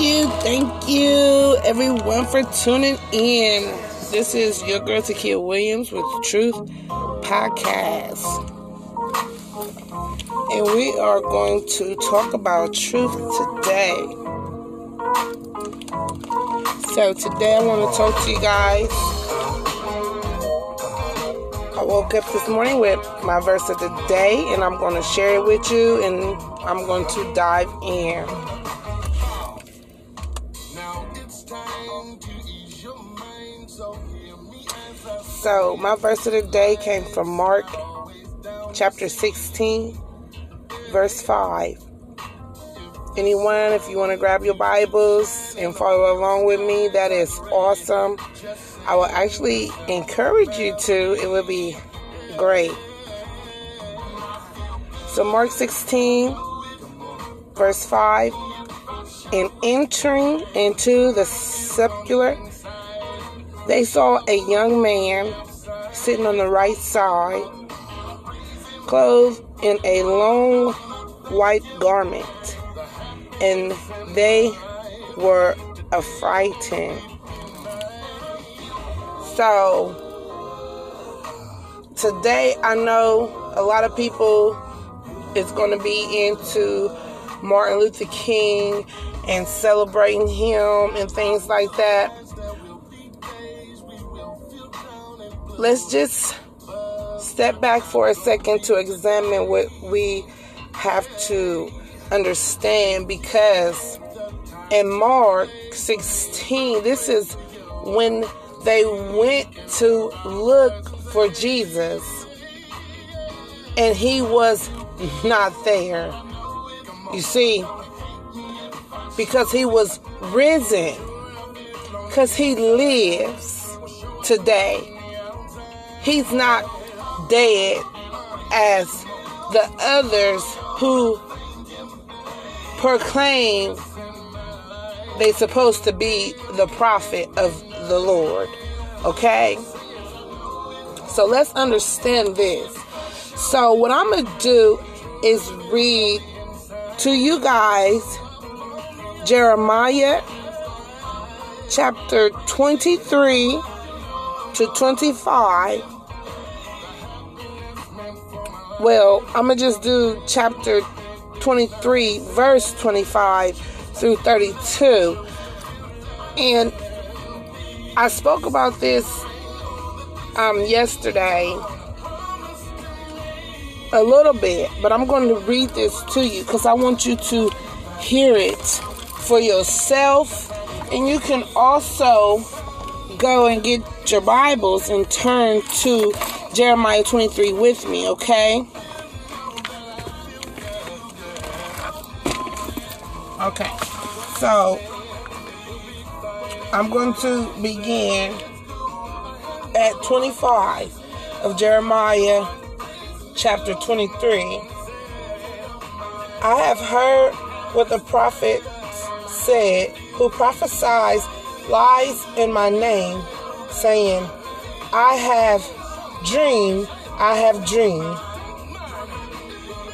you, thank you, everyone, for tuning in. This is your girl Takia Williams with Truth Podcast. And we are going to talk about truth today. So, today I want to talk to you guys. I woke up this morning with my verse of the day, and I'm going to share it with you, and I'm going to dive in. So, my verse of the day came from Mark chapter 16, verse 5. Anyone, if you want to grab your Bibles and follow along with me, that is awesome. I will actually encourage you to, it would be great. So, Mark 16, verse 5 And entering into the sepulchre, they saw a young man sitting on the right side, clothed in a long white garment, and they were affrighted. So, today I know a lot of people is going to be into Martin Luther King and celebrating him and things like that. Let's just step back for a second to examine what we have to understand because in Mark 16, this is when they went to look for Jesus and he was not there. You see, because he was risen, because he lives today. He's not dead as the others who proclaim they supposed to be the prophet of the Lord. Okay? So let's understand this. So what I'm going to do is read to you guys Jeremiah chapter 23 to 25. Well, I'm going to just do chapter 23, verse 25 through 32. And I spoke about this um, yesterday a little bit, but I'm going to read this to you because I want you to hear it for yourself. And you can also go and get your Bibles and turn to Jeremiah 23 with me, okay? Okay, so I'm going to begin at 25 of Jeremiah chapter 23. I have heard what the prophet said, who prophesies lies in my name, saying, I have dreamed, I have dreamed.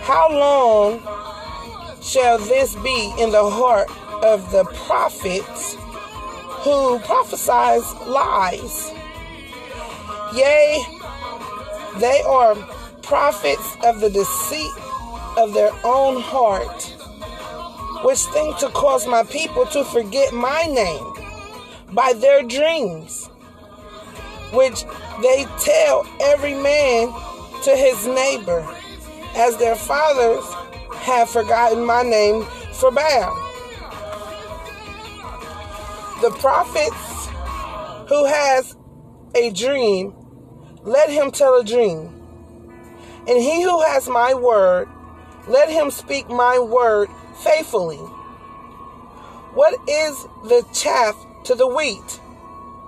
How long shall this be in the heart of the prophets who prophesies lies? Yea, they are prophets of the deceit of their own heart, which think to cause my people to forget my name by their dreams, which they tell every man to his neighbor, as their fathers have forgotten my name for Baal. The prophets who has a dream, let him tell a dream. And he who has my word, let him speak my word faithfully. What is the chaff to the wheat,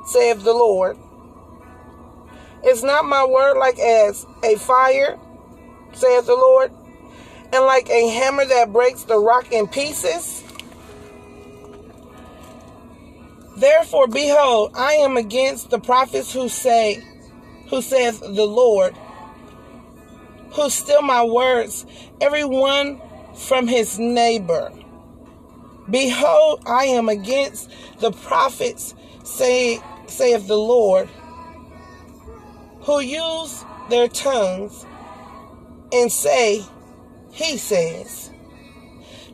saith the Lord. Is not my word like as a fire, saith the Lord, and like a hammer that breaks the rock in pieces? Therefore, behold, I am against the prophets who say, who saith the Lord, who steal my words, every one from his neighbor. Behold, I am against the prophets, say, saith the Lord, who use their tongues and say, He says,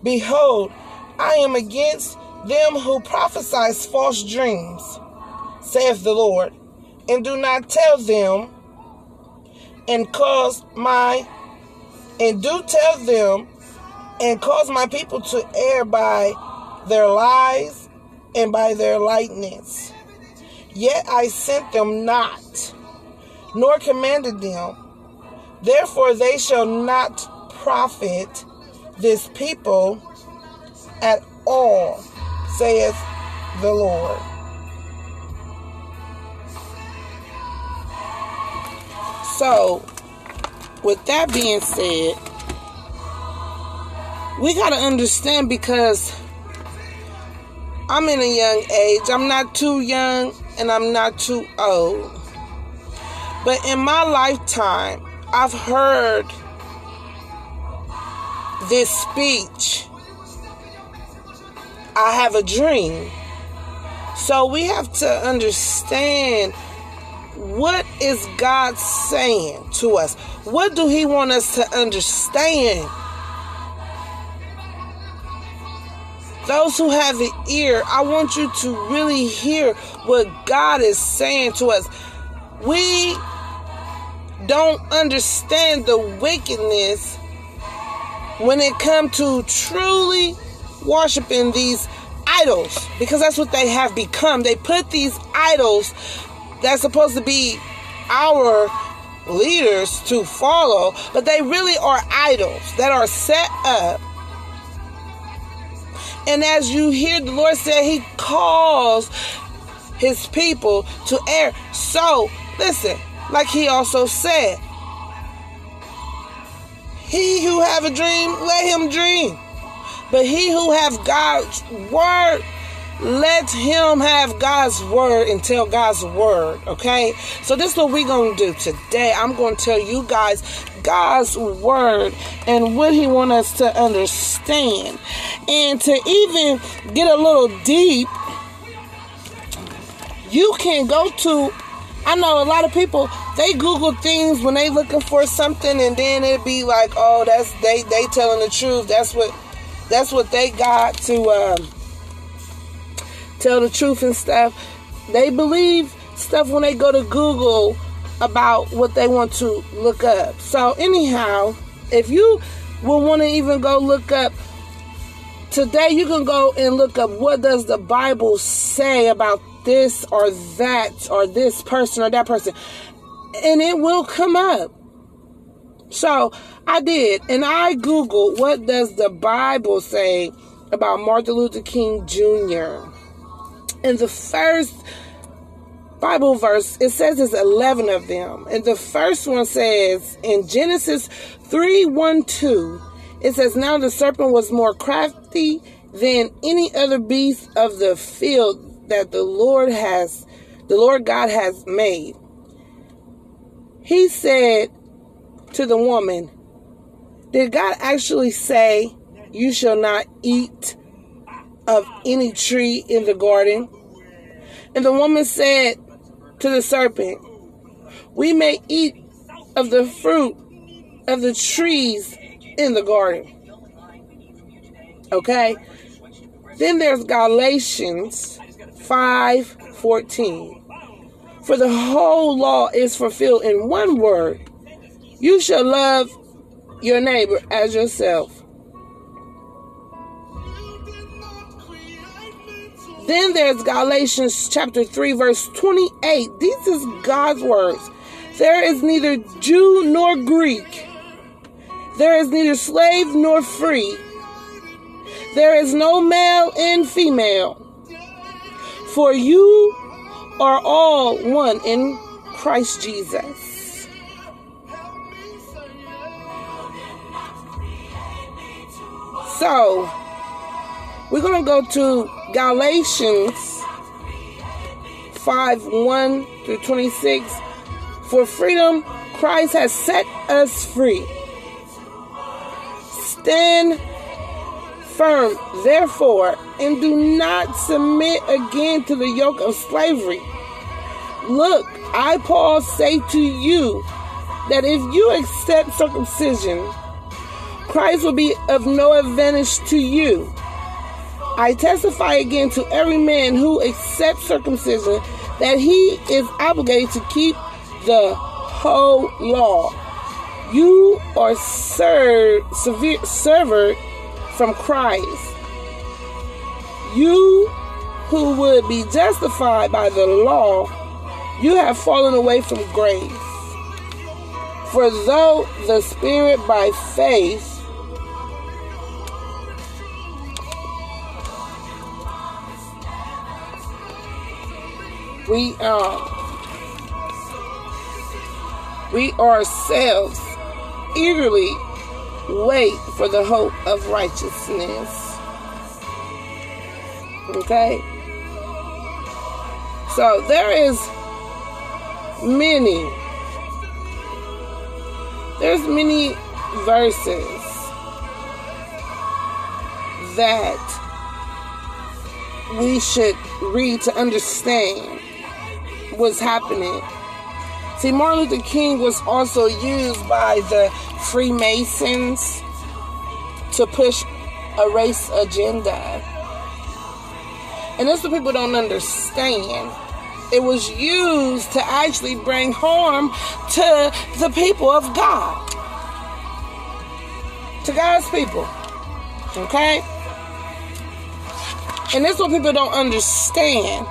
Behold, I am against them who prophesy false dreams, saith the Lord, and do not tell them, and cause my, and do tell them, and cause my people to err by their lies and by their lightness. Yet I sent them not, nor commanded them. Therefore they shall not profit this people at all, saith the Lord. So, with that being said, we got to understand because I'm in a young age. I'm not too young and I'm not too old. But in my lifetime, I've heard this speech I have a dream. So we have to understand what is God saying to us? What do he want us to understand? Those who have an ear, I want you to really hear what God is saying to us. We don't understand the wickedness when it comes to truly worshiping these idols because that's what they have become. They put these idols that's supposed to be our leaders to follow, but they really are idols that are set up. And as you hear the Lord say, He calls His people to err. So, listen, like He also said, He who have a dream, let him dream. But he who have God's word, let him have God's word and tell God's word. Okay? So this is what we're gonna do today. I'm gonna tell you guys God's word and what he want us to understand. And to even get a little deep, you can go to I know a lot of people they Google things when they looking for something and then it be like, oh, that's they they telling the truth. That's what that's what they got to um, tell the truth and stuff. They believe stuff when they go to Google about what they want to look up. So, anyhow, if you will want to even go look up today, you can go and look up what does the Bible say about this or that or this person or that person, and it will come up. So I did, and I Googled what does the Bible say about Martin Luther King Jr. And the first Bible verse, it says there's 11 of them. And the first one says in Genesis 3 1 2, it says, Now the serpent was more crafty than any other beast of the field that the Lord has, the Lord God has made. He said, to the woman, Did God actually say, You shall not eat of any tree in the garden? And the woman said to the serpent, We may eat of the fruit of the trees in the garden. Okay? Then there's Galatians 5 14. For the whole law is fulfilled in one word you shall love your neighbor as yourself. Then there's Galatians chapter 3, verse 28. This is God's words. There is neither Jew nor Greek. There is neither slave nor free. There is no male and female. For you are all one in Christ Jesus. So, we're going to go to Galatians 5 1 through 26. For freedom, Christ has set us free. Stand firm, therefore, and do not submit again to the yoke of slavery. Look, I, Paul, say to you that if you accept circumcision, Christ will be of no advantage to you. I testify again to every man who accepts circumcision that he is obligated to keep the whole law. You are served, severe, severed from Christ. You who would be justified by the law, you have fallen away from grace. For though the Spirit by faith we um we ourselves eagerly wait for the hope of righteousness. Okay? So there is many there's many verses that we should read to understand what's happening. See, Martin Luther King was also used by the Freemasons to push a race agenda. And that's what people don't understand. It was used to actually bring harm to the people of God. To God's people. Okay? And that's what people don't understand.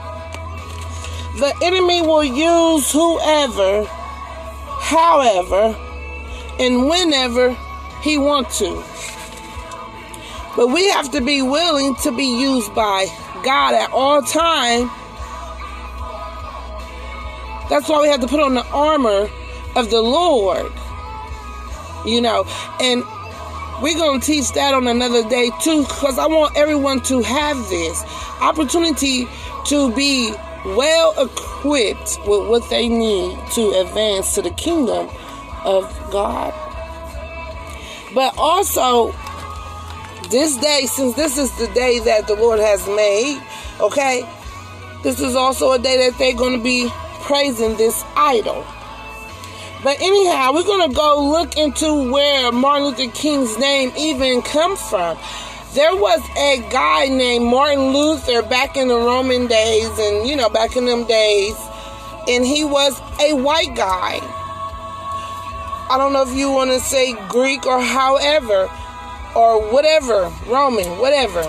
The enemy will use whoever, however, and whenever he wants to. But we have to be willing to be used by God at all time. That's why we have to put on the armor of the Lord. You know, and we're going to teach that on another day too because I want everyone to have this opportunity to be well equipped with what they need to advance to the kingdom of God. But also, this day, since this is the day that the Lord has made, okay, this is also a day that they're going to be praising this idol. But anyhow, we're going to go look into where Martin Luther King's name even comes from. There was a guy named Martin Luther back in the Roman days and, you know, back in them days, and he was a white guy. I don't know if you want to say Greek or however, or whatever, Roman, whatever.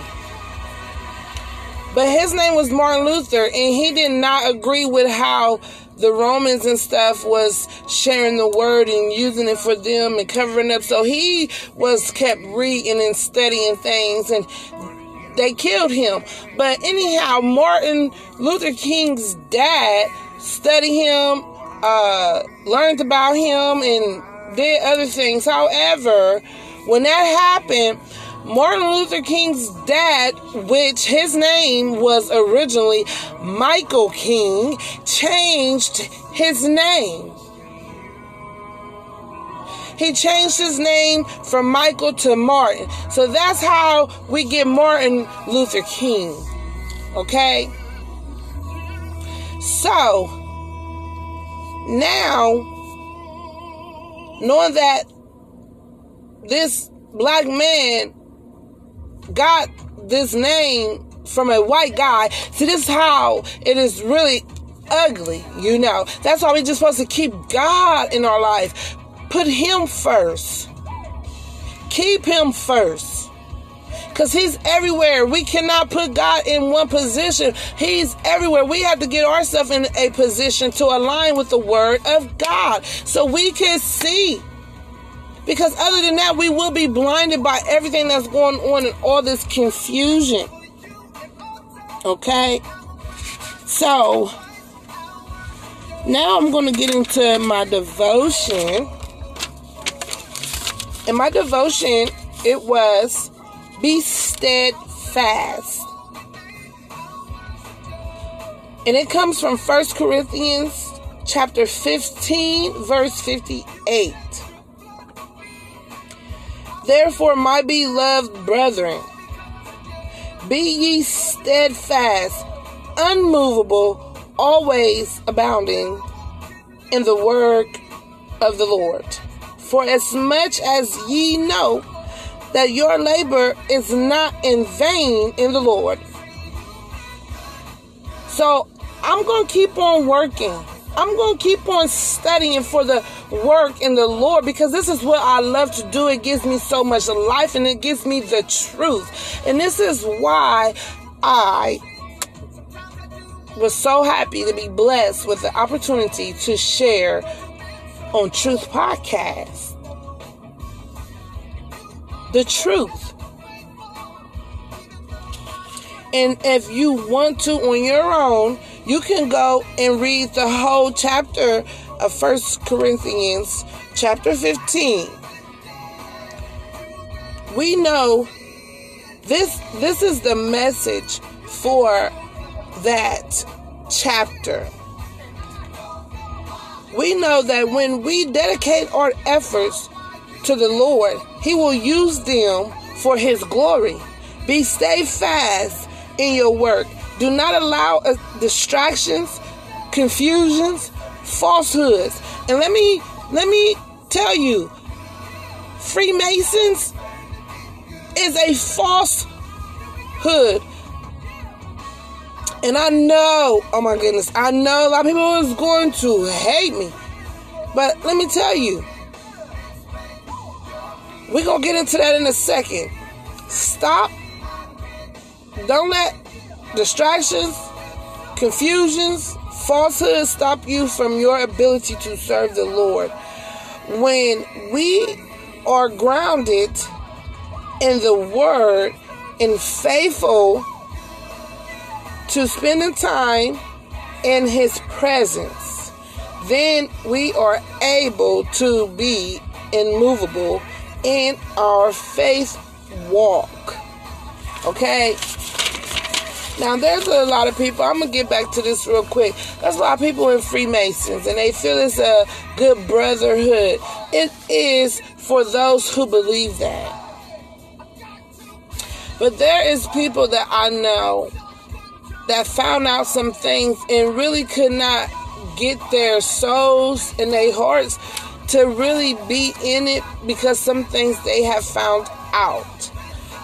But his name was Martin Luther, and he did not agree with how the Romans and stuff was sharing the word and using it for them and covering up. So he was kept reading and studying things and they killed him. But anyhow, Martin Luther King's dad studied him, uh, learned about him and did other things. However, when that happened, Martin Luther King's dad, which his name was originally Michael King, changed his name. He changed his name from Michael to Martin. So that's how we get Martin Luther King. Okay? So, now, knowing that this black man got this name from a white guy. See, this is how it is really ugly, you know. That's why we're just supposed to keep God in our life. Put Him first. Keep Him first. Because He's everywhere. We cannot put God in one position. He's everywhere. We have to get ourselves in a position to align with the Word of God so we can see because other than that, we will be blinded by everything that's going on and all this confusion. Okay? So, now I'm going to get into my devotion. In my devotion, it was be steadfast. And it comes from First Corinthians chapter 15, verse 58. Therefore, my beloved brethren, Be ye steadfast, unmovable, always abounding in the work of the Lord. For as much as ye know that your labor is not in vain in the Lord. So I'm going to keep on working. I'm going to keep on studying for the work in the Lord because this is what I love to do. It gives me so much life and it gives me the truth. And this is why I was so happy to be blessed with the opportunity to share on Truth Podcast. The truth. And if you want to on your own, you can go and read the whole chapter of First Corinthians chapter 15. We know this this is the message for that chapter. We know that when we dedicate our efforts to the Lord, He will use them for His glory. Be steadfast in your work. Do not allow uh, distractions, confusions, falsehoods. And let me let me tell you, Freemasons is a falsehood. And I know, oh my goodness, I know a lot of people is going to hate me. But let me tell you, we're going to get into that in a second. Stop. Don't let distractions, confusions, falsehoods stop you from your ability to serve the Lord. When we are grounded in the Word and faithful to spending time in His presence, then we are able to be immovable in our faith walk. Okay? Now, there's a lot of people, I'm going to get back to this real quick. There's a lot of people in Freemasons, and they feel it's a good brotherhood. It is for those who believe that. But there is people that I know that found out some things and really could not get their souls and their hearts to really be in it because some things they have found out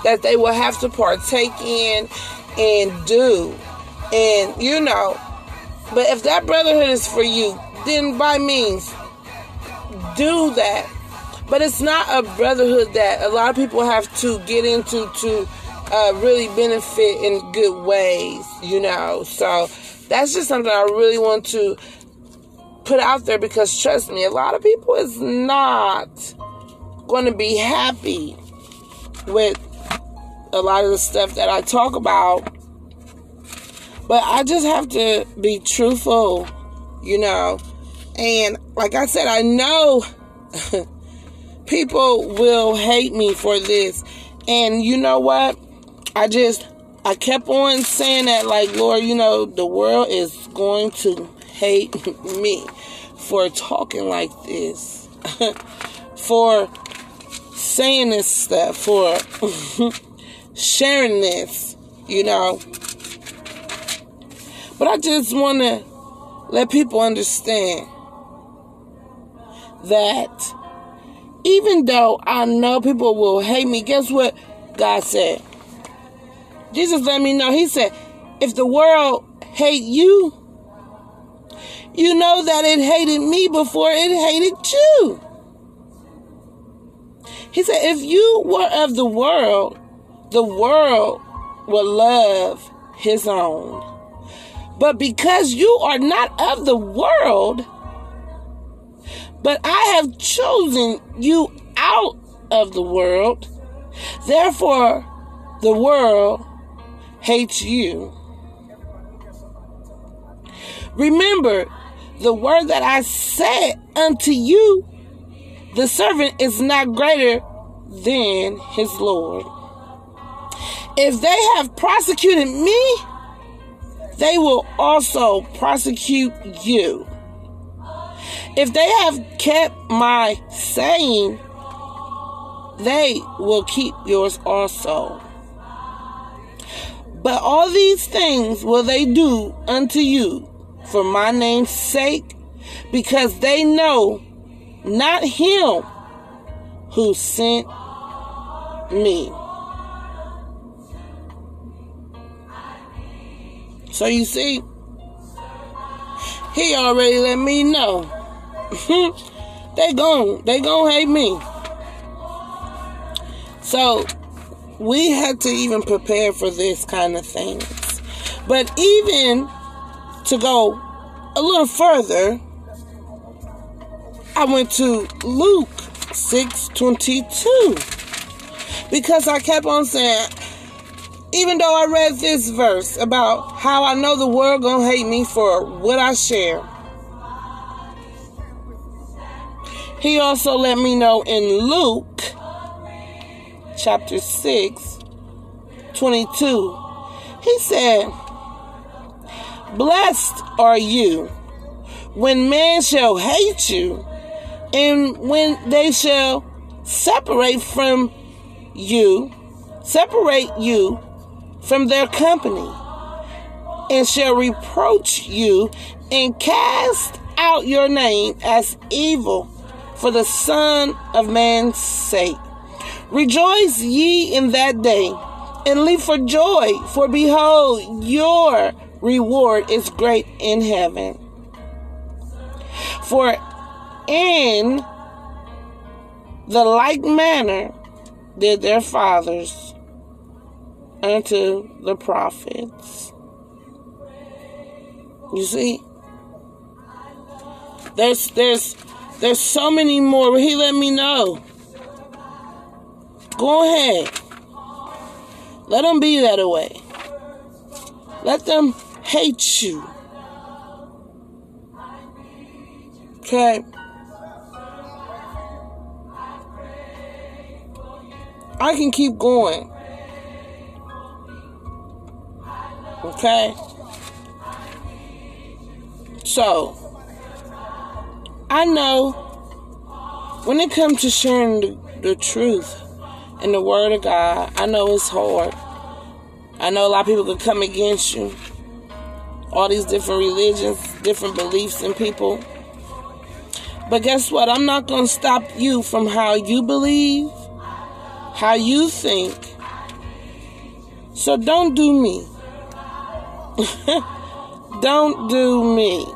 that they will have to partake in and do. And you know, but if that brotherhood is for you, then by means do that. But it's not a brotherhood that a lot of people have to get into to uh, really benefit in good ways, you know. So that's just something I really want to put out there because trust me, a lot of people is not going to be happy with a lot of the stuff that I talk about. But I just have to be truthful, you know. And like I said, I know people will hate me for this. And you know what? I just I kept on saying that like Lord, you know, the world is going to hate me for talking like this. for saying this stuff, for sharing this, you know. But I just want to let people understand that even though I know people will hate me, guess what God said? Jesus let me know. He said, if the world hate you, you know that it hated me before it hated you. He said, if you were of the world, the world will love his own. But because you are not of the world, but I have chosen you out of the world, therefore the world hates you. Remember the word that I said unto you, the servant is not greater than his Lord. If they have prosecuted me, they will also prosecute you. If they have kept my saying, they will keep yours also. But all these things will they do unto you for my name's sake, because they know not him who sent me. So you see, he already let me know. they gon' they gon' hate me. So we had to even prepare for this kind of things. But even to go a little further, I went to Luke 622 because I kept on saying even though I read this verse about how I know the world gonna hate me for what I share, he also let me know in Luke chapter 6, 22, he said, Blessed are you when men shall hate you and when they shall separate from you, separate you from their company, and shall reproach you and cast out your name as evil for the Son of Man's sake. Rejoice ye in that day, and leap for joy, for behold, your reward is great in heaven. For in the like manner did their fathers unto the prophets. You see? There's there's there's so many more. He let me know. Go ahead. Let them be that way. Let them hate you. Okay? I can keep going. Okay? So, I know when it comes to sharing the, the truth and the Word of God, I know it's hard. I know a lot of people could come against you. All these different religions, different beliefs in people. But guess what? I'm not going to stop you from how you believe, how you think. So don't do me. Don't do me.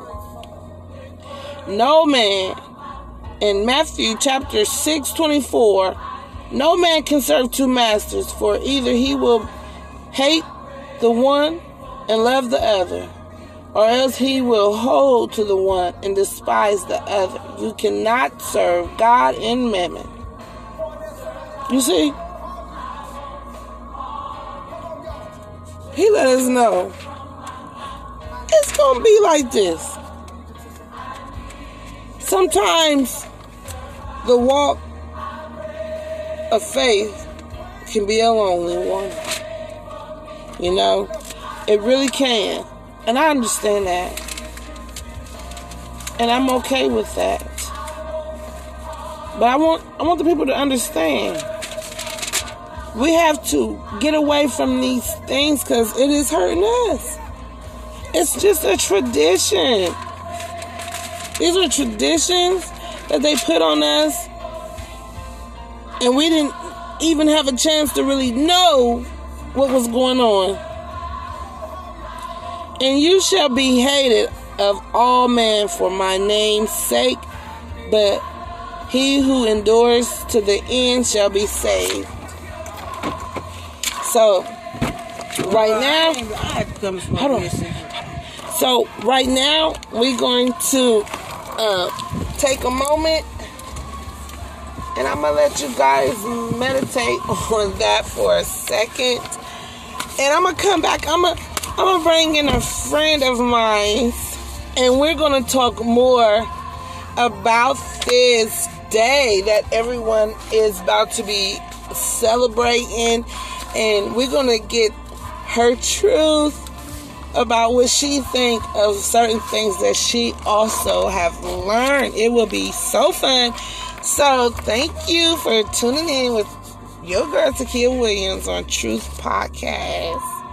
No man in Matthew chapter 6 24, no man can serve two masters, for either he will hate the one and love the other, or else he will hold to the one and despise the other. You cannot serve God and mammon. You see? He let us know it's to be like this. Sometimes the walk of faith can be a lonely one. You know, it really can. And I understand that. And I'm okay with that. But I want I want the people to understand. We have to get away from these things cuz it is hurting us. It's just a tradition. These are traditions that they put on us, and we didn't even have a chance to really know what was going on. And you shall be hated of all men for my name's sake, but he who endures to the end shall be saved. So, right now, hold on. So right now we're going to uh, take a moment and I'm gonna let you guys meditate on that for a second. And I'm gonna come back. I'm gonna I'm gonna bring in a friend of mine, and we're gonna talk more about this day that everyone is about to be celebrating, and we're gonna get her truth about what she think of certain things that she also have learned. It will be so fun. So thank you for tuning in with your girl Takia Williams on Truth Podcast.